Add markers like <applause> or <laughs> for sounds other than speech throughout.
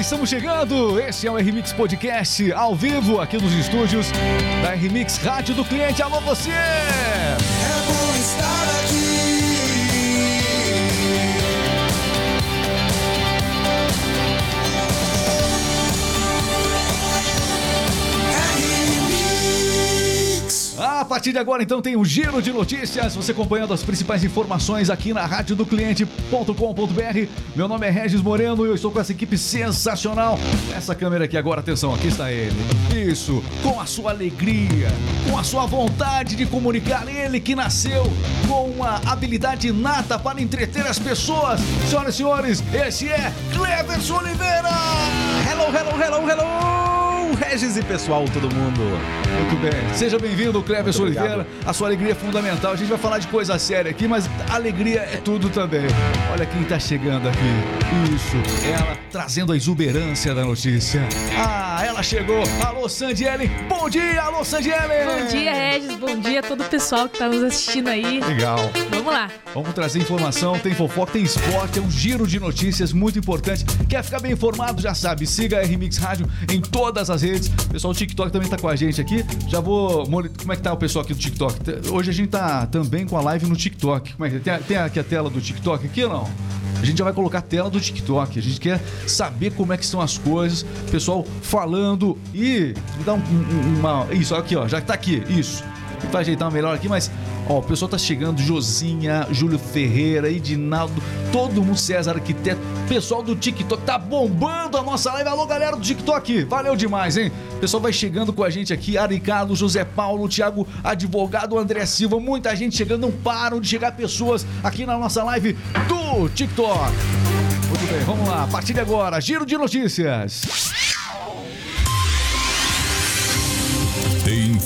estamos chegando. Esse é o RMix Podcast ao vivo aqui nos estúdios da RMix Rádio do Cliente. Alô você! A partir de agora, então, tem o um giro de notícias. Você acompanhando as principais informações aqui na rádio do cliente.com.br. Meu nome é Regis Moreno e eu estou com essa equipe sensacional. Essa câmera aqui agora, atenção, aqui está ele. Isso, com a sua alegria, com a sua vontade de comunicar. Ele que nasceu com uma habilidade nata para entreter as pessoas. Senhoras e senhores, esse é Cleverson Oliveira. Hello, hello, hello, hello. Regis e pessoal, todo mundo. Muito bem. Seja bem-vindo, Cleverson Oliveira. A sua alegria é fundamental. A gente vai falar de coisa séria aqui, mas alegria é tudo também. Olha quem tá chegando aqui. Isso, ela trazendo a exuberância da notícia. Ah, ela chegou. Alô, Sandiele. Bom dia, alô, Sandiele. Bom dia, Regis. Bom dia a todo o pessoal que tá nos assistindo aí. Legal. Vamos lá. Vamos trazer informação, tem fofoca, tem esporte, é um giro de notícias muito importante. Quer ficar bem informado? Já sabe, siga a RMix Rádio em todas as redes. O pessoal do TikTok também tá com a gente aqui. Já vou. Como é que tá o pessoal aqui do TikTok? Hoje a gente tá também com a live no TikTok. Como é que tem, tem aqui a tela do TikTok aqui ou não? A gente já vai colocar a tela do TikTok. A gente quer saber como é que estão as coisas. Pessoal falando e me dá um, um, uma. Isso, aqui, ó. Já tá aqui. Isso. Vai ajeitar melhor aqui, mas Ó, o pessoal tá chegando, Josinha, Júlio Ferreira, Edinaldo, todo mundo, César Arquiteto, pessoal do TikTok, tá bombando a nossa live. Alô, galera do TikTok, valeu demais, hein? O pessoal vai chegando com a gente aqui, Ari Carlos, José Paulo, Thiago Advogado, André Silva, muita gente chegando, não param de chegar pessoas aqui na nossa live do TikTok. Muito bem, vamos lá, a partir de agora, giro de notícias.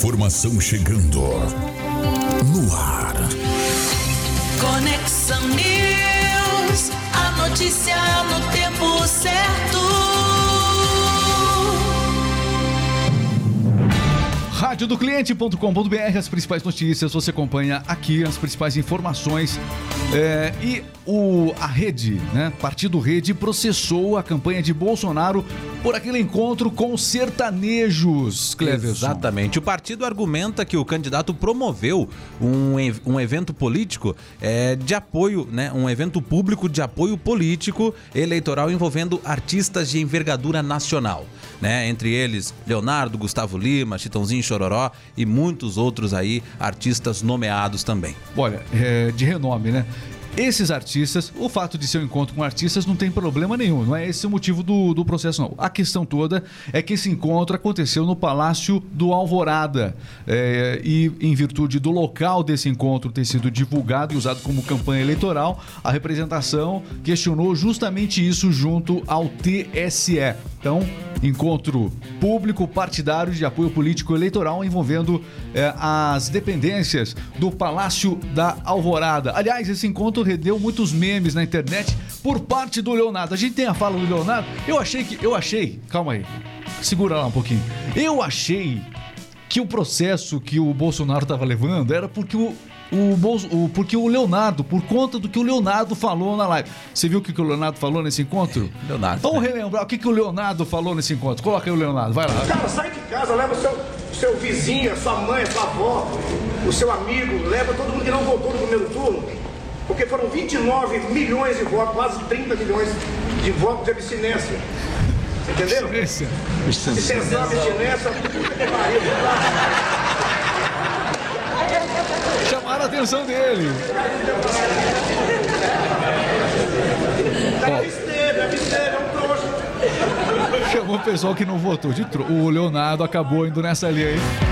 Informação chegando no ar. Conexão News, a notícia no tempo certo. Rádio do cliente.com.br, as principais notícias, você acompanha aqui as principais informações. É, e o, a rede, né? Partido Rede processou a campanha de Bolsonaro por aquele encontro com sertanejos, Cleverson. Exatamente. O partido argumenta que o candidato promoveu um, um evento político é, de apoio, né? Um evento público de apoio político eleitoral envolvendo artistas de envergadura nacional, né? Entre eles Leonardo, Gustavo Lima, Chitãozinho Chororó e muitos outros aí artistas nomeados também. Olha, é, de renome, né? Esses artistas, o fato de ser um encontro com artistas não tem problema nenhum, não é esse o motivo do, do processo, não. A questão toda é que esse encontro aconteceu no Palácio do Alvorada. É, e em virtude do local desse encontro ter sido divulgado e usado como campanha eleitoral, a representação questionou justamente isso junto ao TSE. Então, encontro público partidário de apoio político eleitoral envolvendo é, as dependências do Palácio da Alvorada. Aliás, esse encontro rendeu muitos memes na internet por parte do Leonardo. A gente tem a fala do Leonardo. Eu achei que. Eu achei. Calma aí. Segura lá um pouquinho. Eu achei que o processo que o Bolsonaro estava levando era porque o, o, Bolso, o, porque o Leonardo, por conta do que o Leonardo falou na live. Você viu o que, que o Leonardo falou nesse encontro? Leonardo. Vamos né? relembrar o que, que o Leonardo falou nesse encontro. Coloca aí o Leonardo, vai lá. Cara, sai de casa, leva o seu, seu vizinho, a sua mãe, a sua avó, o seu amigo, leva todo mundo que não votou no primeiro turno. Porque foram 29 milhões de votos, quase 30 milhões de votos de abstinência. Entendeu? Abstinência. Abstinência, puta que pariu. Chamaram a atenção dele. É besteira, é besteira, é um trouxa. Chamou o pessoal que não votou de tro... O Leonardo acabou indo nessa linha aí.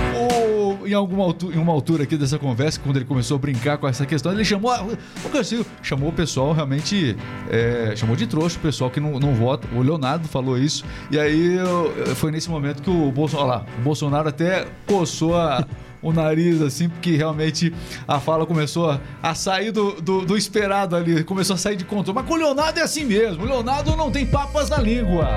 O... Em alguma altura, em uma altura aqui dessa conversa, quando ele começou a brincar com essa questão, ele chamou. Chamou o pessoal realmente. É... chamou de trouxa o pessoal que não, não vota. O Leonardo falou isso. E aí foi nesse momento que o Bolsonaro. Lá, o Bolsonaro até coçou a o nariz, assim, porque realmente a fala começou a sair do, do, do esperado ali, começou a sair de controle. Mas com o Leonardo é assim mesmo, o Leonardo não tem papas na língua.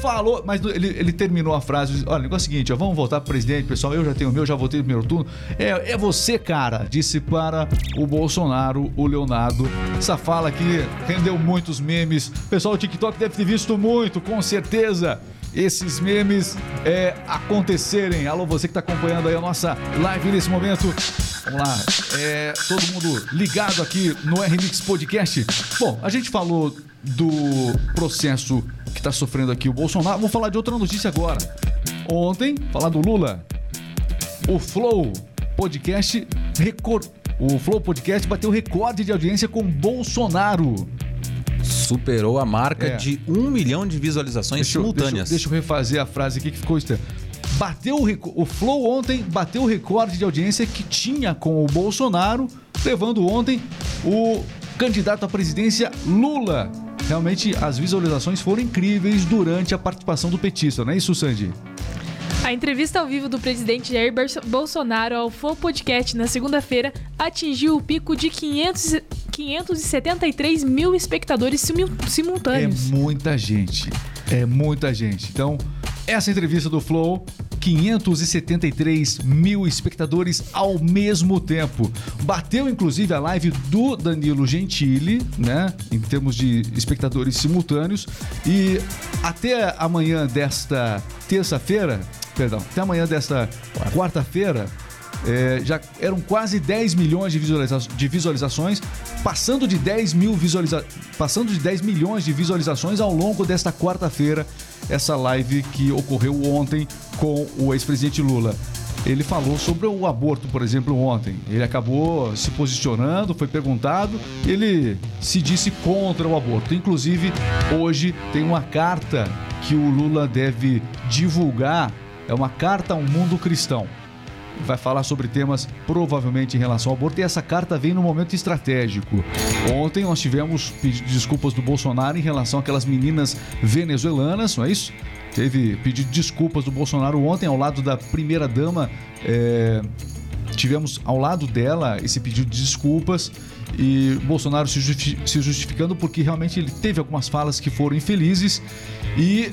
Falou, mas ele, ele terminou a frase, olha, o negócio é o seguinte, ó, vamos voltar pro presidente, pessoal, eu já tenho o meu, já votei no primeiro turno. É, é você, cara, disse para o Bolsonaro, o Leonardo. Essa fala aqui rendeu muitos memes. O pessoal do TikTok deve ter visto muito, com certeza esses memes é, acontecerem. Alô, você que está acompanhando aí a nossa live nesse momento. Vamos lá, é, todo mundo ligado aqui no RMix Podcast. Bom, a gente falou do processo que está sofrendo aqui o Bolsonaro. Vou falar de outra notícia agora. Ontem, falar do Lula. O Flow Podcast recor... O Flow Podcast bateu recorde de audiência com Bolsonaro. Superou a marca É. de um milhão de visualizações Deixa eu- simultâneas. Deixa, eu- deixa eu refazer a frase aqui que ficou estranha. Bateu o, o Flow ontem bateu o recorde de audiência que tinha com o Bolsonaro, levando ontem o candidato à presidência Lula. Realmente as visualizações foram incríveis durante a participação do petista, não é isso, Sandy? A entrevista ao vivo do presidente Jair Bolso- Bolsonaro ao Flow Podcast na segunda-feira atingiu o pico de 500, e- 573 mil espectadores simul- É simultâneos. muita gente. É muita gente. Então, essa entrevista do Flow, 573 mil espectadores ao mesmo tempo. Bateu, inclusive, a live do Danilo Gentili, né? Em termos de espectadores simultâneos. E até amanhã desta terça-feira, perdão, até amanhã desta quarta-feira, é, já eram quase 10 milhões de, visualiza de visualizações, passando de 10 mil visualiza passando de 10 milhões de visualizações ao longo desta quarta-feira, essa live que ocorreu ontem com o ex-presidente Lula. Ele falou sobre o aborto, por exemplo, ontem. Ele acabou se posicionando, foi perguntado, ele se disse contra o aborto. Inclusive, hoje tem uma carta que o Lula deve divulgar, é uma carta ao mundo cristão vai falar sobre temas provavelmente em relação ao aborto e essa carta vem no momento estratégico. Ontem nós tivemos pedido de desculpas do Bolsonaro em relação àquelas meninas venezuelanas, não é isso? Teve pedido de desculpas do Bolsonaro ontem ao lado da primeira dama. é, Tivemos ao lado dela esse pedido de desculpas e Bolsonaro se justificando porque realmente ele teve algumas falas que foram infelizes e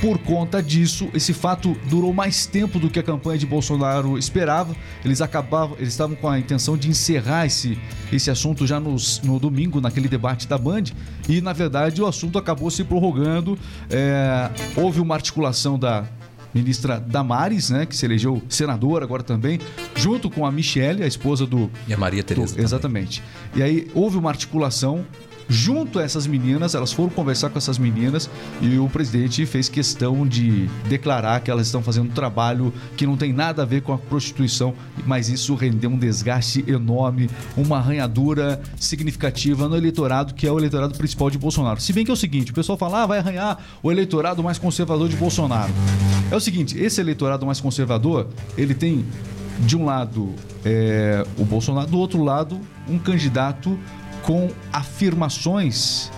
por conta disso, esse fato durou mais tempo do que a campanha de Bolsonaro esperava. Eles acabavam, eles estavam com a intenção de encerrar esse, esse assunto já nos- no domingo, naquele debate da Band, e na verdade o assunto acabou se prorrogando. É, houve uma articulação da ministra Damares, né, que se elegeu senadora agora também, junto com a Michelle, a esposa do, E a Maria Tereza. do- exatamente. E aí houve uma articulação junto a essas meninas, elas foram conversar com essas meninas e o presidente fez questão de declarar que elas estão fazendo um trabalho que não tem nada a ver com a prostituição, mas isso rendeu um desgaste enorme, uma arranhadura significativa no eleitorado, que é o eleitorado principal de Bolsonaro. Se bem que é o seguinte, o pessoal fala, ah, vai arranhar o eleitorado mais conservador de Bolsonaro. É o seguinte, esse eleitorado mais conservador, ele tem de um lado é, o Bolsonaro, do outro lado um candidato com afirmações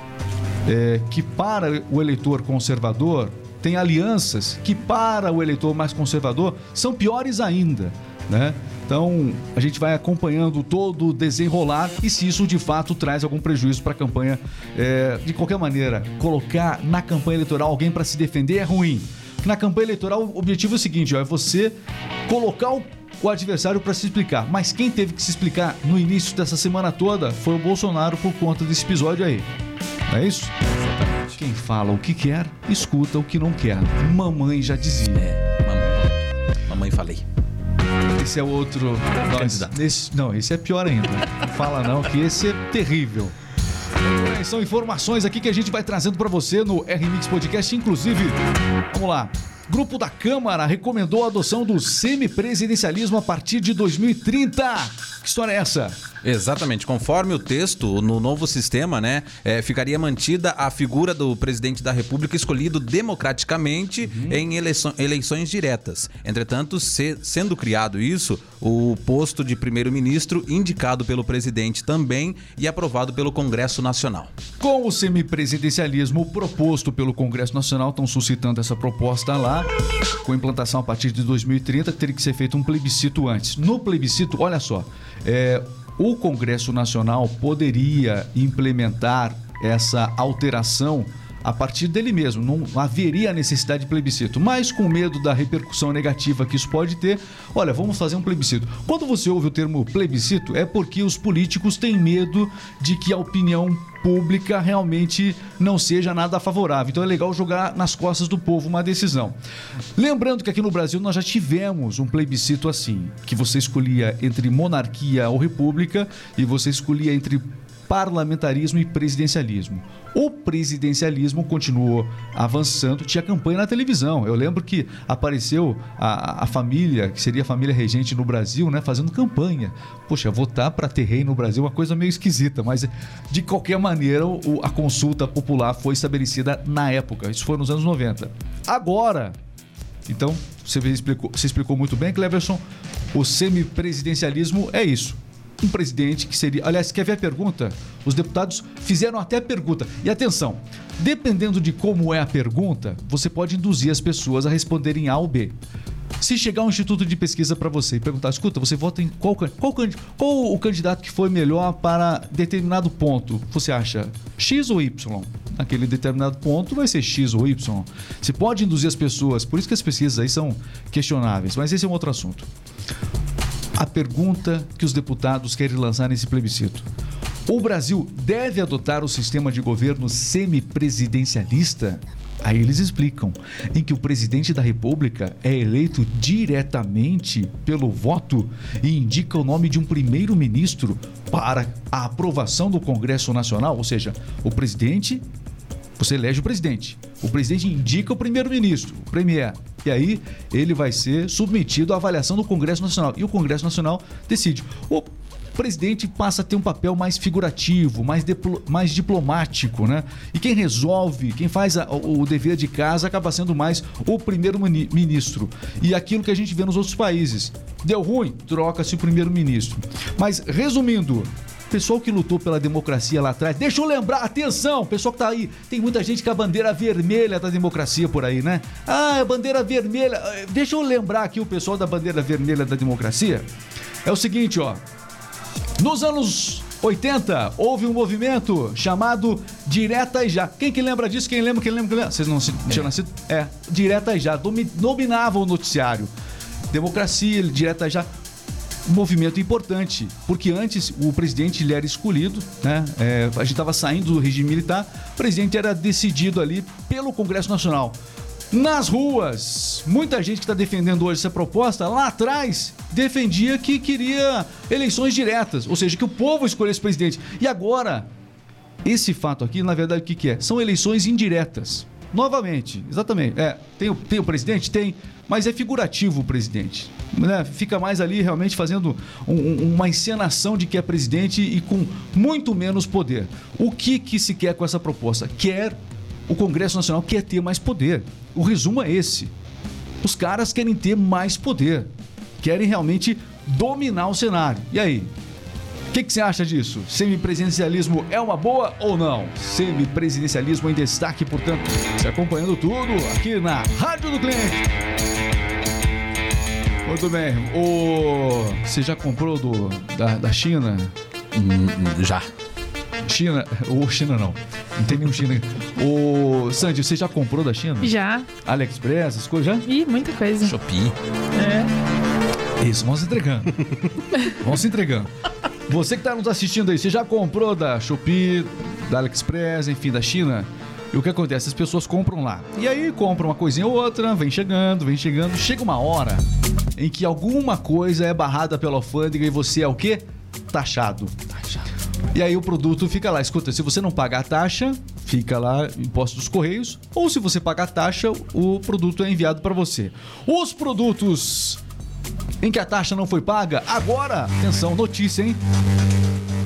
é, que para o eleitor conservador tem alianças que para o eleitor mais conservador são piores ainda, né? Então a gente vai acompanhando todo o desenrolar e se isso de fato traz algum prejuízo para a campanha. É, de qualquer maneira, colocar na campanha eleitoral alguém para se defender é ruim. Na campanha eleitoral o objetivo é o seguinte: ó, é você colocar o o adversário para se explicar. Mas quem teve que se explicar no início dessa semana toda foi o Bolsonaro por conta desse episódio aí. Não é isso? Exatamente. Quem fala o que quer, escuta o que não quer. Mamãe já dizia. É, mamãe, mamãe falei. Esse é outro. Não, esse, não, esse é pior ainda. Não fala não, que esse é terrível. São informações aqui que a gente vai trazendo para você no RMix Podcast, inclusive. Vamos lá. Grupo da Câmara recomendou a adoção do semipresidencialismo a partir de 2030. Que história é essa? Exatamente. Conforme o texto, no novo sistema, né, é, ficaria mantida a figura do presidente da República escolhido democraticamente em eleiço- eleições diretas. Entretanto, se- sendo criado isso, o posto de primeiro-ministro indicado pelo presidente também e aprovado pelo Congresso Nacional. Com o semipresidencialismo proposto pelo Congresso Nacional, estão suscitando essa proposta lá, com implantação a partir de 2030, teria que ser feito um plebiscito antes. No plebiscito, olha só, é, o Congresso Nacional poderia implementar essa alteração a partir dele mesmo, não haveria necessidade de plebiscito, mas com medo da repercussão negativa que isso pode ter, olha, vamos fazer um plebiscito. Quando você ouve o termo plebiscito, é porque os políticos têm medo de que a opinião pública realmente não seja nada favorável. Então é legal jogar nas costas do povo uma decisão. Lembrando que aqui no Brasil nós já tivemos um plebiscito assim, que você escolhia entre monarquia ou república e você escolhia entre parlamentarismo e presidencialismo. O presidencialismo continuou avançando, tinha campanha na televisão. Eu lembro que apareceu a, a família, que seria a família regente no Brasil, né, fazendo campanha. Poxa, votar para ter rei no Brasil é uma coisa meio esquisita, mas de qualquer maneira o- a consulta popular foi estabelecida na época. Isso foi nos anos 90. Agora, então, você explicou, você explicou muito bem, Cleverson. O semipresidencialismo é isso. Um presidente que seria. Aliás, quer ver a pergunta? Os deputados fizeram até a pergunta. E atenção, dependendo de como é a pergunta, você pode induzir as pessoas a responderem A ou B. Se chegar um instituto de pesquisa para você e perguntar, escuta, você vota em qual, qual, qual o candidato que foi melhor para determinado ponto? Você acha X ou Y? Naquele determinado ponto vai ser X ou Y. Você pode induzir as pessoas, por isso que as pesquisas aí são questionáveis, mas esse é um outro assunto. A pergunta que os deputados querem lançar nesse plebiscito. O Brasil deve adotar o sistema de governo semipresidencialista? Aí eles explicam, em que o presidente da República é eleito diretamente pelo voto e indica o nome de um primeiro-ministro para a aprovação do Congresso Nacional, ou seja, o presidente você elege o presidente. O presidente indica o primeiro-ministro, o premier. E aí ele vai ser submetido à avaliação do Congresso Nacional. E o Congresso Nacional decide. O presidente passa a ter um papel mais figurativo, mais, diplo- mais diplomático, né? E quem resolve, quem faz a- o o dever de casa acaba sendo mais o primeiro-ministro. E aquilo que a gente vê nos outros países. Deu ruim, troca-se o primeiro-ministro. Mas, resumindo, Pessoal que lutou pela democracia lá atrás, deixa eu lembrar, atenção, pessoal que tá aí, tem muita gente com a bandeira vermelha da democracia por aí, né? Ah, a bandeira vermelha. eh, Deixa eu lembrar aqui o pessoal da bandeira vermelha da democracia. É o seguinte, ó. Nos anos 80, houve um movimento chamado Direta e Já. Quem que lembra disso? Quem lembra? Quem lembra? Quem lembra? Vocês não se- tinham nascido? É, Direta e Já. Domi- dominava o noticiário. Democracia, Direta Já. Movimento importante, porque antes o presidente ele era escolhido, né? É, a gente estava saindo do regime militar, o presidente era decidido ali pelo Congresso Nacional. Nas ruas, muita gente que está defendendo hoje essa proposta, lá atrás, defendia que queria eleições diretas, ou seja, que o povo escolhesse presidente. E agora, esse fato aqui, na verdade, o que, que é? São eleições indiretas. Novamente, exatamente. É, tem, o, tem o presidente? Tem, mas é figurativo o presidente. Né? Fica mais ali realmente fazendo um- um- uma encenação de que é presidente e com muito menos poder. O que, que se quer com essa proposta? Quer, o Congresso Nacional quer ter mais poder. O resumo é esse. Os caras querem ter mais poder. Querem realmente dominar o cenário. E aí? O que, que você acha disso? Semipresidencialismo é uma boa ou não? Semipresidencialismo em destaque, portanto, você acompanhando tudo aqui na Rádio do Cliente. Muito bem. O... Você já comprou do, da, da China? Hum, já. China? Ou China não. Não tem nenhum China. O Sandy, você já comprou da China? Já. AliExpress, essas coisas já? Ih, muita coisa. Shopee. É. Isso, vamos se entregando. <laughs> vamos se entregando. Você que está nos assistindo aí, você já comprou da Shopee, da AliExpress, enfim, da China? E o que acontece? As pessoas compram lá. E aí compram uma coisinha ou outra, vem chegando, vem chegando. Chega uma hora em que alguma coisa é barrada pela alfândega e você é o quê? Taxado. E aí o produto fica lá. Escuta, se você não pagar a taxa, fica lá imposto dos correios. Ou se você pagar a taxa, o produto é enviado para você. Os produtos em que a taxa não foi paga? Agora, atenção, notícia, hein?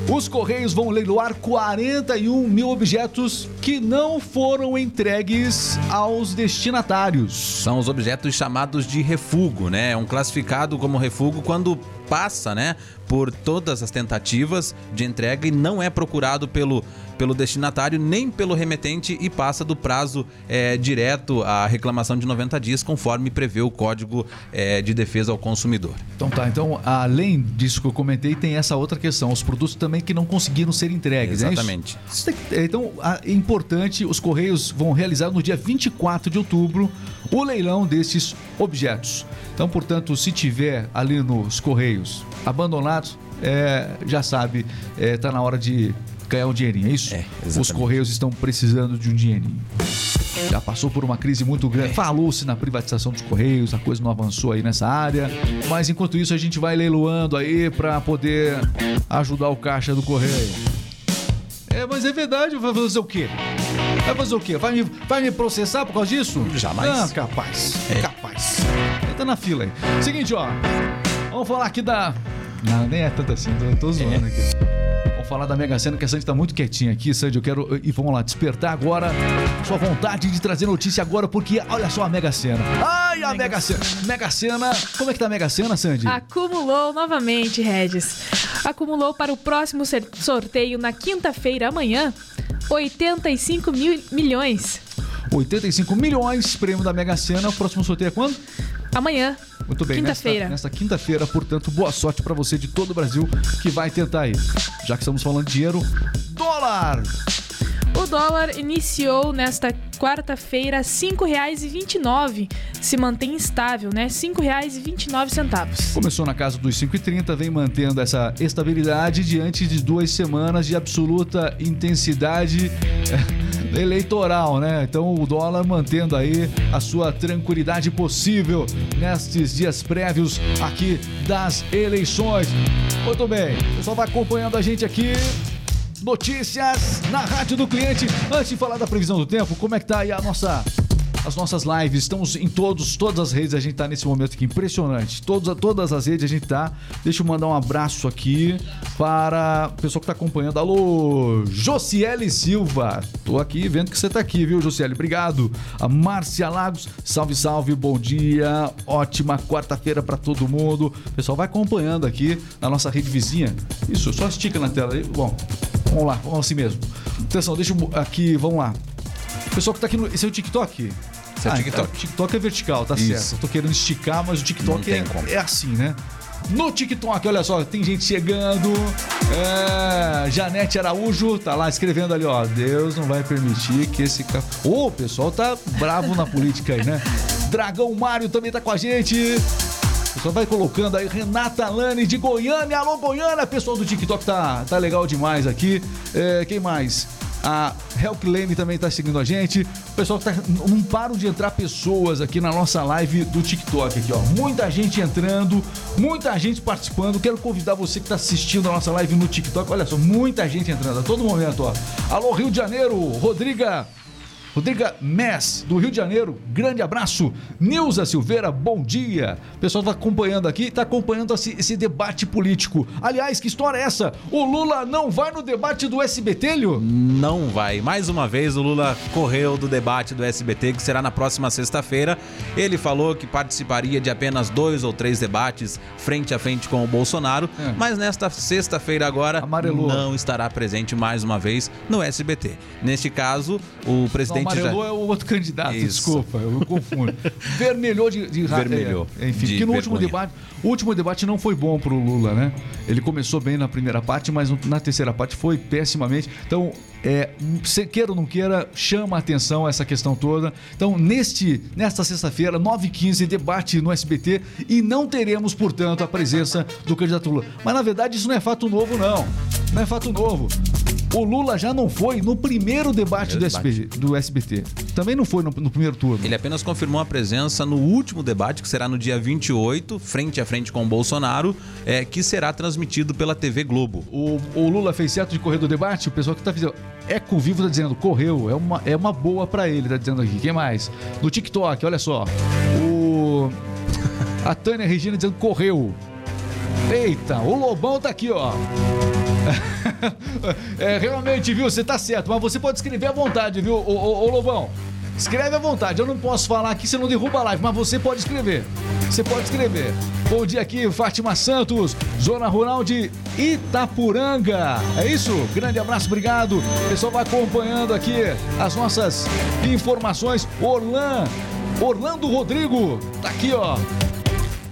Os Correios vão leiloar 41 mil objetos que não foram entregues aos destinatários. São os objetos chamados de refúgio, né? É um classificado como refúgio quando passa, né, por todas as tentativas de entrega e não é procurado pelo, pelo destinatário nem pelo remetente e passa do prazo é, direto à reclamação de 90 dias, conforme prevê o Código é, de Defesa ao Consumidor. Então tá, então além disso que eu comentei, tem essa outra questão, os produtos também que não conseguiram ser entregues, Exatamente. É? Então é importante, os Correios vão realizar no dia 24 de outubro o leilão desses objetos. Então, portanto, se tiver ali nos Correios abandonados, é, já sabe, é, tá na hora de ganhar um dinheirinho, é isso? É, Os. Correios estão precisando de um dinheirinho. Já passou por uma crise muito grande. Falou-se na privatização dos Correios, a coisa não avançou aí nessa área. Mas enquanto isso, a gente vai leiloando aí para poder ajudar o caixa do Correio. É, mas é verdade, vai fazer o quê? Vai fazer o quê? Vai me, vai me processar por causa disso? Jamais. Ah, capaz. Capaz. Entra na fila aí. Seguinte, ó. Vamos falar aqui da. Não, nem é tanto assim, tô, tô zoando aqui. Vamos falar da Mega Sena, que a Sandy tá muito quietinha aqui, Sandy. Eu quero. E vamos lá, despertar agora sua vontade de trazer notícia agora, porque olha só a Mega Sena. Ai, a Mega Sena. Mega Sena. Como é que tá a Mega Sena, Sandy? Acumulou novamente, Regis. Acumulou para o próximo sorteio na quinta-feira, amanhã, 85 mil milhões. 85 milhões, prêmio da Mega Sena. O próximo sorteio é quando? Amanhã. Muito bem, Quinta-feira. Nesta, nesta quinta-feira, portanto, boa sorte pra você de todo o Brasil que vai tentar aí. Já que estamos falando de dinheiro, dólar! O dólar iniciou nesta quarta-feira R$ 5,29. Se mantém estável, né? R$ 5,29. Começou na casa dos 5,30, vem mantendo essa estabilidade diante de duas semanas de absoluta intensidade <laughs> eleitoral, né? Então o dólar mantendo aí a sua tranquilidade possível nestes dias prévios aqui das eleições. Muito bem, o pessoal vai acompanhando a gente aqui. Notícias na Rádio do Cliente. Antes de falar da previsão do tempo, como é que tá aí a nossa as nossas lives, estamos em todos, todas as redes, a gente tá nesse momento aqui impressionante. Todas, todas as redes a gente tá. Deixa eu mandar um abraço aqui para o pessoal que tá acompanhando. Alô, Josiele Silva. Tô aqui vendo que você tá aqui, viu, Josiele? Obrigado. A Márcia Lagos, salve, salve, bom dia. Ótima quarta-feira para todo mundo. O pessoal vai acompanhando aqui na nossa rede vizinha. Isso, só estica na tela aí. Bom, vamos lá, vamos assim mesmo. Atenção, deixa eu aqui, vamos lá. Pessoal que tá aqui no. Esse é o TikTok? Esse é o TikTok. O TikTok é vertical, tá Isso. certo. Eu tô querendo esticar, mas o TikTok é, é assim, né? No TikTok, olha só, tem gente chegando. É, Janete Araújo tá lá escrevendo ali, ó. Deus não vai permitir que esse. ca- Ô, o pessoal tá bravo na política aí, né? <laughs> Dragão Mário também tá com a gente. O pessoal vai colocando aí, Renata Lane de Goiânia. Alô, Goiânia! Pessoal do TikTok tá, tá legal demais aqui. É, quem mais? A Helk Lane também tá seguindo a gente. O pessoal tá. Não param de entrar pessoas aqui na nossa live do TikTok aqui, ó. Muita gente entrando, muita gente participando. Quero convidar você que tá assistindo a nossa live no TikTok. Olha só, muita gente entrando a todo momento, ó. Alô, Rio de Janeiro, Rodriga. Rodriga Mess, do Rio de Janeiro, grande abraço. Nilza Silveira, bom dia. O pessoal tá acompanhando aqui, tá acompanhando esse, esse debate político. Aliás, que história é essa? O Lula não vai no debate do SBT, Lio? Não vai. Mais uma vez, o Lula correu do debate do SBT, que será na próxima sexta-feira. Ele falou que participaria de apenas dois ou três debates frente a frente com o Bolsonaro, É. mas nesta sexta-feira agora Amarelou. não estará presente mais uma vez no SBT. Neste caso, o presidente amarelou já... é o outro candidato, Isso. desculpa, eu me confundo. <laughs> Vermelhou de, de Vermelhou, é, enfim, de porque no último debate, o último debate não foi bom pro Lula, né? Ele começou bem na primeira parte, mas na terceira parte foi pessimamente. Então, é, se queira ou não queira, chama a atenção essa questão toda. Então, neste, nesta sexta-feira, 9h15, debate no SBT e não teremos, portanto, a presença do candidato Lula. Mas, na verdade, isso não é fato novo, não. Não é fato novo. O Lula já não foi no primeiro debate, do, Primeiro SBT, do SBT. Também não foi no, no primeiro turno. Ele apenas confirmou a presença no último debate, que será no dia 28, frente a frente com o Bolsonaro, é, que será transmitido pela TV Globo. O, o Lula fez certo de correr do debate? O pessoal que tá fazendo. Eco Vivo tá dizendo, correu, é uma, é uma boa pra ele, tá dizendo aqui. Quem mais? No TikTok, olha só. O. A Tânia Regina dizendo correu. Eita, o Lobão tá aqui, ó. <laughs> é, realmente, viu? Você tá certo, mas você pode escrever à vontade, viu, ô, ô, ô, Lobão? Escreve à vontade. Eu não posso falar aqui, você não derruba a live, mas você pode escrever. Você pode escrever. Bom dia aqui, Fátima Santos, Zona Rural de Itapuranga. É isso? Grande abraço, obrigado. O pessoal vai acompanhando aqui as nossas informações. Orlan, Orlando Rodrigo, tá aqui, ó.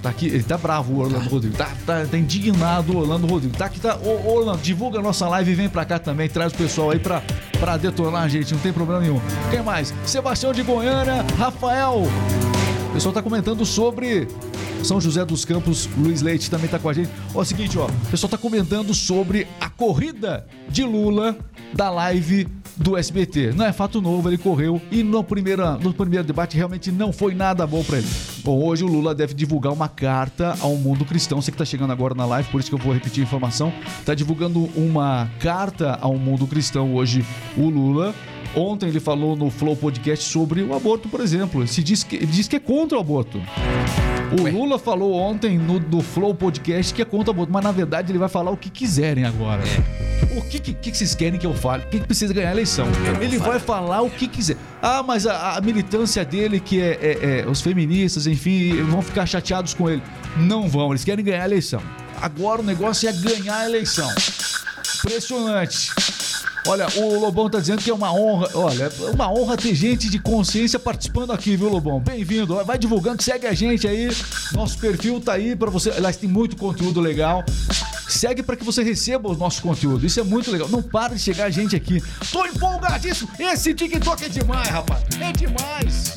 Tá aqui, ele tá bravo, o Orlando Rodrigo. Tá, tá, tá indignado o Orlando Rodrigo. Tá aqui, tá. Ô, ô, Orlando, divulga a nossa live e vem pra cá também. Traz o pessoal aí pra, pra detonar a gente, não tem problema nenhum. Quem mais? Sebastião de Goiânia, Rafael. O pessoal tá comentando sobre São José dos Campos, Luiz Leite também tá com a gente. Ó, é o seguinte, ó, o pessoal tá comentando sobre a corrida de Lula da live do SBT. Não é fato novo, ele correu e no primeiro, no primeiro debate realmente não foi nada bom para ele. Bom, hoje o Lula deve divulgar uma carta ao mundo cristão. Você que tá chegando agora na live, por isso que eu vou repetir a informação. Tá divulgando uma carta ao mundo cristão hoje o Lula. Ontem ele falou no Flow Podcast sobre o aborto, por exemplo. Se diz que, ele diz que é contra o aborto. O Lula falou ontem no do Flow Podcast que é contra o aborto, mas na verdade ele vai falar o que quiserem agora. O que, que, que vocês querem que eu fale? Quem que precisa ganhar a eleição? Ele vai falar o que quiser. Ah, mas a, a militância dele, que é, é- é os feministas, enfim, vão ficar chateados com ele. Não vão, eles querem ganhar a eleição. Agora o negócio é ganhar a eleição. Impressionante. Olha, o Lobão tá dizendo que é uma honra. Olha, é uma honra ter gente de consciência participando aqui, viu, Lobão? Bem-vindo. Vai divulgando, segue a gente aí. Nosso perfil tá aí pra você. Aliás, tem muito conteúdo legal. Segue pra que você receba o nosso conteúdo. Isso é muito legal. Não para de chegar gente aqui. Tô empolgadíssimo. Esse TikTok é demais, rapaz. É demais.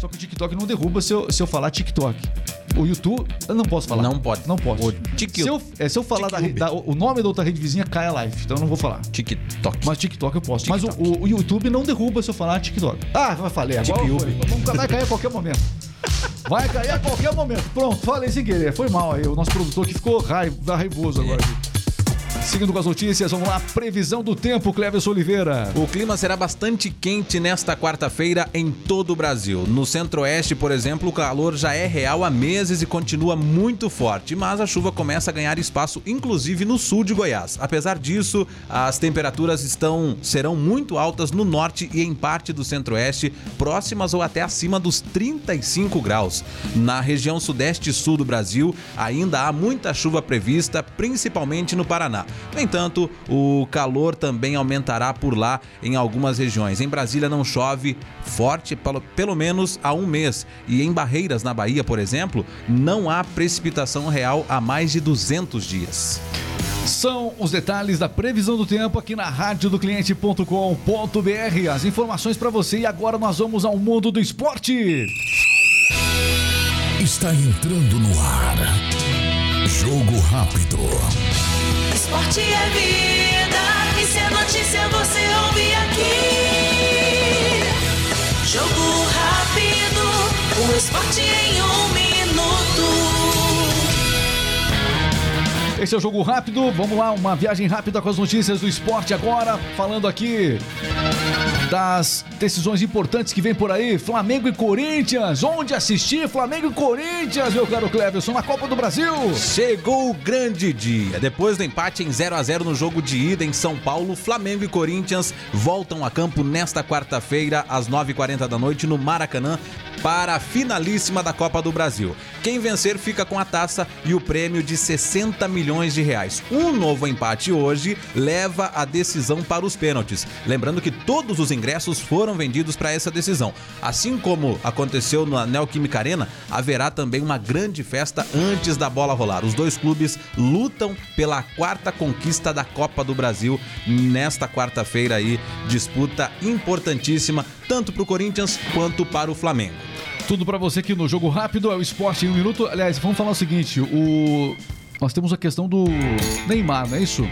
Só que o TikTok não derruba se eu, se eu falar TikTok. O YouTube, eu não posso falar. Não pode. Não posso. O Tik- se, eu, é, se eu falar da, da- o nome da outra rede vizinha, cai a live. Então eu não vou falar. TikTok. Mas TikTok eu posso. Mas o, o- o YouTube não derruba se eu falar TikTok. Ah, falei. Agora foi. Vamos, vai cair a qualquer momento. Vai cair a qualquer momento. Pronto, falei sem querer. Foi mal aí. O nosso produtor que ficou raiva, raivoso agora. Seguindo com as notícias, vamos lá. Previsão do tempo, Cleves Oliveira. O clima será bastante quente nesta quarta-feira em todo o Brasil. No centro-oeste, por exemplo, o calor já é real há meses e continua muito forte, mas a chuva começa a ganhar espaço, inclusive no sul de Goiás. Apesar disso, as temperaturas estão serão muito altas no norte e em parte do centro-oeste, próximas ou até acima dos 35 graus. Na região sudeste e sul do Brasil, ainda há muita chuva prevista, principalmente no Paraná. No entanto, o calor também aumentará por lá em algumas regiões. Em Brasília não chove forte pelo, pelo menos há um mês. E em Barreiras, na Bahia, por exemplo, não há precipitação real há mais de 200 dias. São os detalhes da previsão do tempo aqui na rádio do cliente.com.br. As informações para você e agora nós vamos ao mundo do esporte. Está entrando no ar. Jogo rápido. Esporte é vida, e se é notícia você ouve aqui. Jogo rápido, o esporte em um minuto. Esse é o jogo rápido. Vamos lá, uma viagem rápida com as notícias do esporte agora, falando aqui das decisões importantes que vem por aí. Flamengo e Corinthians. Onde assistir Flamengo e Corinthians, meu caro Cleverson, na Copa do Brasil? Chegou o grande dia. Depois do empate em 0 a 0 no jogo de ida em São Paulo, Flamengo e Corinthians voltam a campo nesta quarta-feira às 9h40 da noite no Maracanã para a finalíssima da Copa do Brasil. Quem vencer fica com a taça e o prêmio de 60 milhões de reais. Um novo empate hoje leva a decisão para os pênaltis. Lembrando que todos os ingressos foram vendidos para essa decisão. Assim como aconteceu na Neoquímica Arena, haverá também uma grande festa antes da bola rolar. Os dois clubes lutam pela quarta conquista da Copa do Brasil nesta quarta-feira aí, disputa importantíssima tanto para o Corinthians quanto para o Flamengo. Tudo pra você aqui no Jogo Rápido, é o esporte em um minuto. Aliás, vamos falar o seguinte: o... nós temos a questão do Neymar, não é isso?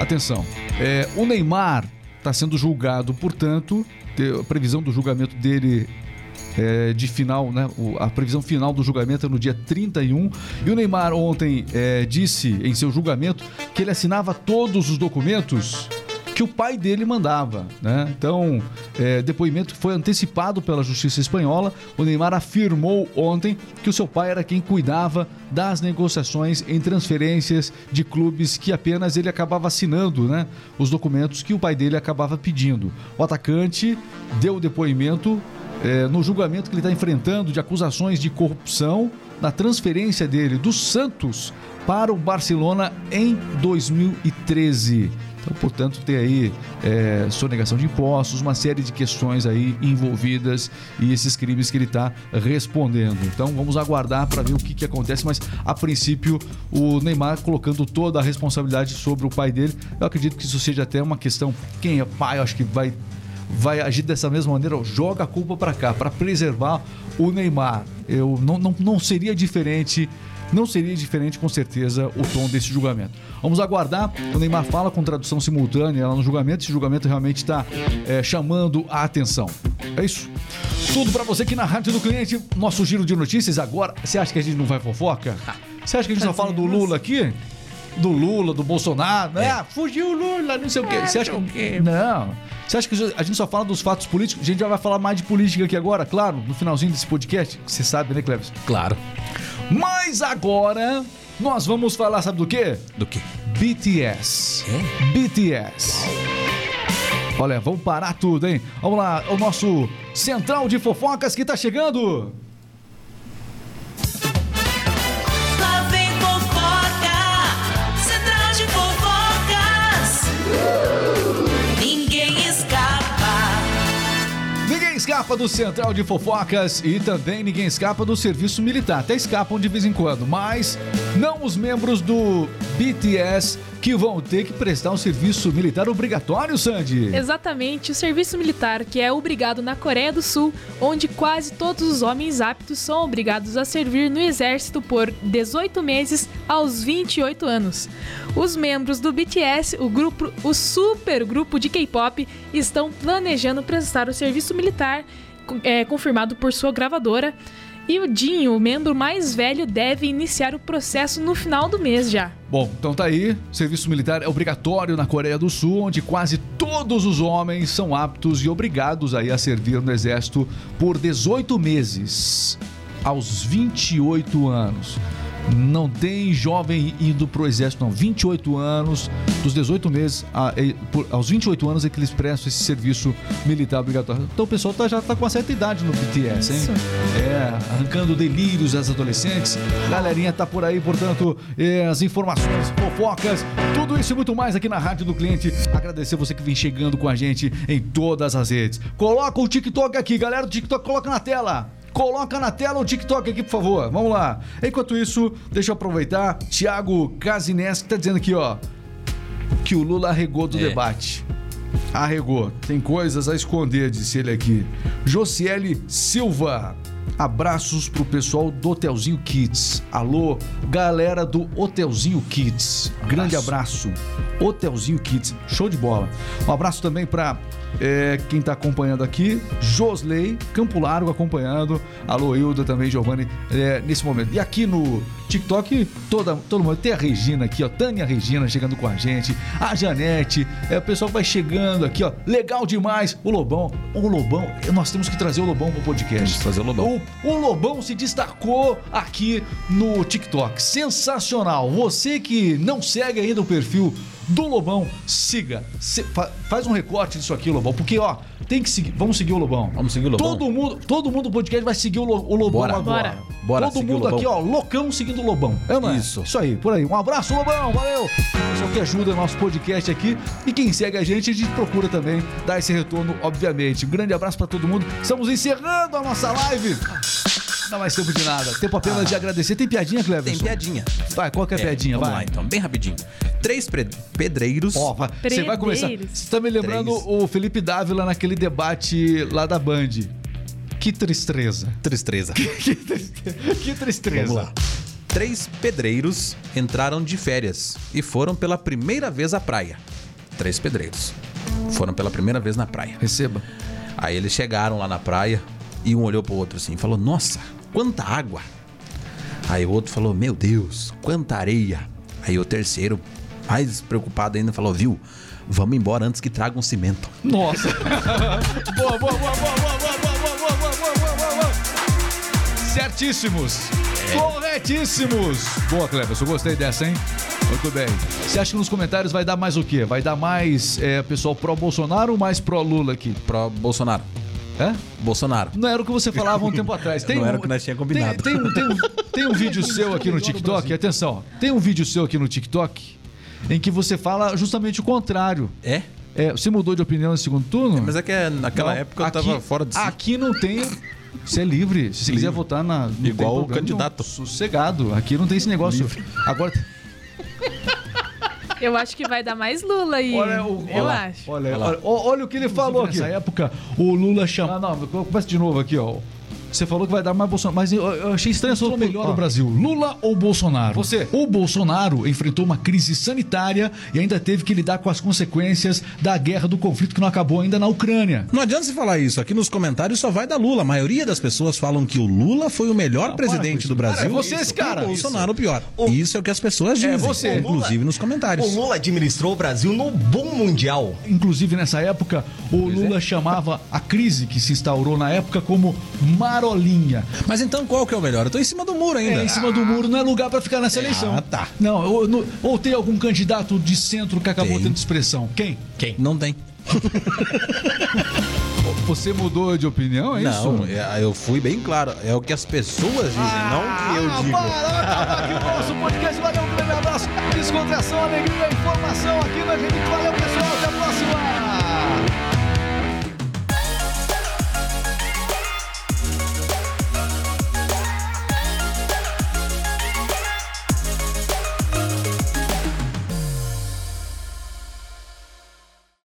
Atenção. É, o Neymar está sendo julgado, portanto, a previsão do julgamento dele é, de final, né? A previsão final do julgamento é no dia 31. E o Neymar ontem é, disse em seu julgamento que ele assinava todos os documentos que o pai dele mandava, né? Então, é, depoimento que foi antecipado pela justiça espanhola. O Neymar afirmou ontem que o seu pai era quem cuidava das negociações em transferências de clubes que apenas ele acabava assinando, né? Os documentos que o pai dele acabava pedindo. O atacante deu depoimento é, no julgamento que ele está enfrentando de acusações de corrupção na transferência dele do Santos para o Barcelona em 2013. Então, portanto, tem aí é, sonegação de impostos, uma série de questões aí envolvidas e esses crimes que ele está respondendo. Então, vamos aguardar para ver o que, que acontece, mas a princípio o Neymar colocando toda a responsabilidade sobre o pai dele. Eu acredito que isso seja até uma questão. Quem é pai, eu acho que vai vai agir dessa mesma maneira, joga a culpa para cá, para preservar o Neymar. Eu não, não, não seria diferente, não seria diferente com certeza o tom desse julgamento. Vamos aguardar. O Neymar fala com tradução simultânea lá no julgamento. Esse julgamento realmente está é, chamando a atenção. É isso. Tudo para você aqui na Rádio do Cliente. Nosso giro de notícias agora. Você acha que a gente não vai fofoca? <laughs> Você acha que a gente só fala do Lula aqui? Do Lula, do Bolsonaro, né? Ah, fugiu o Lula, não sei o quê. Você acha que. Não. Você acha que a gente só fala dos fatos políticos? A gente já vai falar mais de política aqui agora, claro, no finalzinho desse podcast. que Você sabe, né, Cleves? Claro. Mas agora nós vamos falar, sabe do quê? Do quê? BTS. BTS. Olha, vamos parar tudo, hein? Vamos lá, o nosso central de fofocas que tá chegando. Escapa do central de fofocas e também ninguém escapa do serviço militar. Até escapam de vez em quando, mas não os membros do BTS que vão ter que prestar um serviço militar obrigatório, Sandy. Exatamente, o serviço militar, que é obrigado na Coreia do Sul, onde quase todos os homens aptos são obrigados a servir no exército por 18 meses aos 28 anos. Os membros do BTS, o grupo, o super grupo de K-pop, estão planejando prestar o serviço militar, é, confirmado por sua gravadora. E o Dinho, o membro mais velho, deve iniciar o processo no final do mês já. Bom, então tá aí. Serviço militar é obrigatório na Coreia do Sul, onde quase todos os homens são aptos e obrigados aí a servir no exército por 18 meses, aos 28 anos. Não tem jovem indo pro exército, não. 28 anos, dos 18 meses a- e- por- aos 28 anos é que eles prestam esse serviço militar obrigatório. Então o pessoal tá- já tá com uma certa idade no BTS, hein? Isso. É, arrancando delírios das adolescentes. Galerinha tá por aí, portanto, é, as informações, fofocas, tudo isso e muito mais aqui na Rádio do Cliente. Agradecer você que vem chegando com a gente em todas as redes. Coloca o TikTok aqui, galera do TikTok, coloca na tela. Coloca na tela o TikTok aqui, por favor. Vamos lá. Enquanto isso, deixa eu aproveitar. Thiago Casines que tá dizendo aqui, ó, que o Lula arregou do É. debate. Arregou. Tem coisas a esconder, disse ele aqui. Josiele Silva. Abraços pro pessoal do Hotelzinho Kids. Alô, galera do Hotelzinho Kids. Grande abraço. Hotelzinho Kids. Show de bola. Um abraço também pra é, quem tá acompanhando aqui. Josley, Campo Largo acompanhando. Alô, Hilda também, Giovanni, é, nesse momento. E aqui no TikTok, toda, todo mundo. Tem a Regina aqui, ó. Tânia Regina chegando com a gente. A Janete. É, o pessoal vai chegando aqui, ó. Legal demais. O Lobão. O Lobão. Nós temos que trazer o Lobão pro podcast. Temos que trazer o Lobão. O, o Lobão se destacou aqui no TikTok. Sensacional. Você que não segue ainda o perfil do Lobão, siga. Se- fa- faz um recorte disso aqui, Lobão. Porque, ó, tem que seguir. Vamos seguir o Lobão. Vamos seguir o Lobão? Todo mundo, todo mundo do podcast vai seguir o, Lo- o Lobão Bora. agora. Bora. Bora Todo seguir o mundo aqui, ó, loucão seguindo o Lobão. É, não é? Isso. Isso aí, por aí. Um abraço, Lobão. Valeu. Pessoal que ajuda o nosso podcast aqui. E quem segue a gente, a gente procura também dar esse retorno, obviamente. Um grande abraço pra todo mundo. Estamos encerrando a nossa live. Não mais tempo de nada. Tempo apenas de agradecer. Tem piadinha, Cleverson? Tem piadinha. Vai, qual que é a É, piadinha? Vamos vai. lá então, bem rapidinho. Três pedreiros. Ó, você vai começar. Você tá me lembrando Três. o Felipe Dávila naquele debate lá da Band. Que tristeza. Tristeza. <laughs> Que tristeza. Que tristeza. Vamos lá. Três pedreiros entraram de férias e foram pela primeira vez à praia. Três pedreiros. Foram pela primeira vez na praia. Receba. Aí eles chegaram lá na praia e um olhou pro outro assim e falou: Nossa, quanta água! Aí o outro falou: Meu Deus, quanta areia! Aí o terceiro, mais preocupado ainda, falou: Viu, Vamos embora antes que tragam cimento. Nossa. boa, boa, boa, boa, boa, boa, boa, boa, boa, boa, boa, boa, boa, boa. Certíssimos. Corretíssimos. Boa, Cleber, eu gostei dessa, hein? Muito bem. Você acha que nos comentários vai dar mais o quê? Vai dar mais é, pessoal pró-Bolsonaro ou mais pró-Lula aqui? Pro Bolsonaro. É? Bolsonaro. Não era o que você falava um tempo <laughs> atrás. Não era o que nós tinha combinado. Tem, tem, um- tem um, tem um vídeo seu aqui no TikTok, <laughs> atenção, tem um vídeo seu aqui no TikTok em que você fala justamente o contrário. É? É, você mudou de opinião no segundo turno? Mas é que naquela Não, época eu aqui- tava fora de si. Aqui não tem. Você é livre. Se você quiser votar na. tem Igual o candidato. não. Sossegado. Aqui não tem esse negócio. Agora. <laughs> Eu acho que vai dar mais Lula aí. Olha, o, eu olha, acho. Olha, olha, olha o que ele falou aqui. Nessa época, o Lula chamou. Não, não, começa de novo aqui, ó. Você falou que vai dar mais Bolsonaro, mas eu, eu achei estranho. Sou melhor no Brasil, Lula ou Bolsonaro? Você. O Bolsonaro enfrentou uma crise sanitária e ainda teve que lidar com as consequências da guerra do conflito que não acabou ainda na Ucrânia. Não adianta você falar isso. Aqui nos comentários só vai dar Lula. A maioria das pessoas falam que o Lula foi o melhor presidente do Brasil. Cara, é você esse cara. E o Bolsonaro o pior. Isso é o que as pessoas dizem. você. Inclusive nos comentários. O Lula administrou o Brasil no bom mundial. Inclusive, nessa época, o Lula chamava a crise que se instaurou na época como marolinha. Mas então qual que é o melhor? Eu tô em cima do muro ainda. É, em cima do muro não é lugar pra ficar nessa eleição. Ah, tá. Não, ou, no- ou tem algum candidato de centro que acabou Tem. tendo expressão? Quem? Quem? Não tem. <laughs> Você mudou de opinião, é isso? Não, é- eu fui bem claro. É o que as pessoas dizem, não o que eu Ah, digo. para, aqui o nosso podcast. Valeu, um grande abraço. Descontração, alegria, informação aqui na gente. Valeu, pessoal.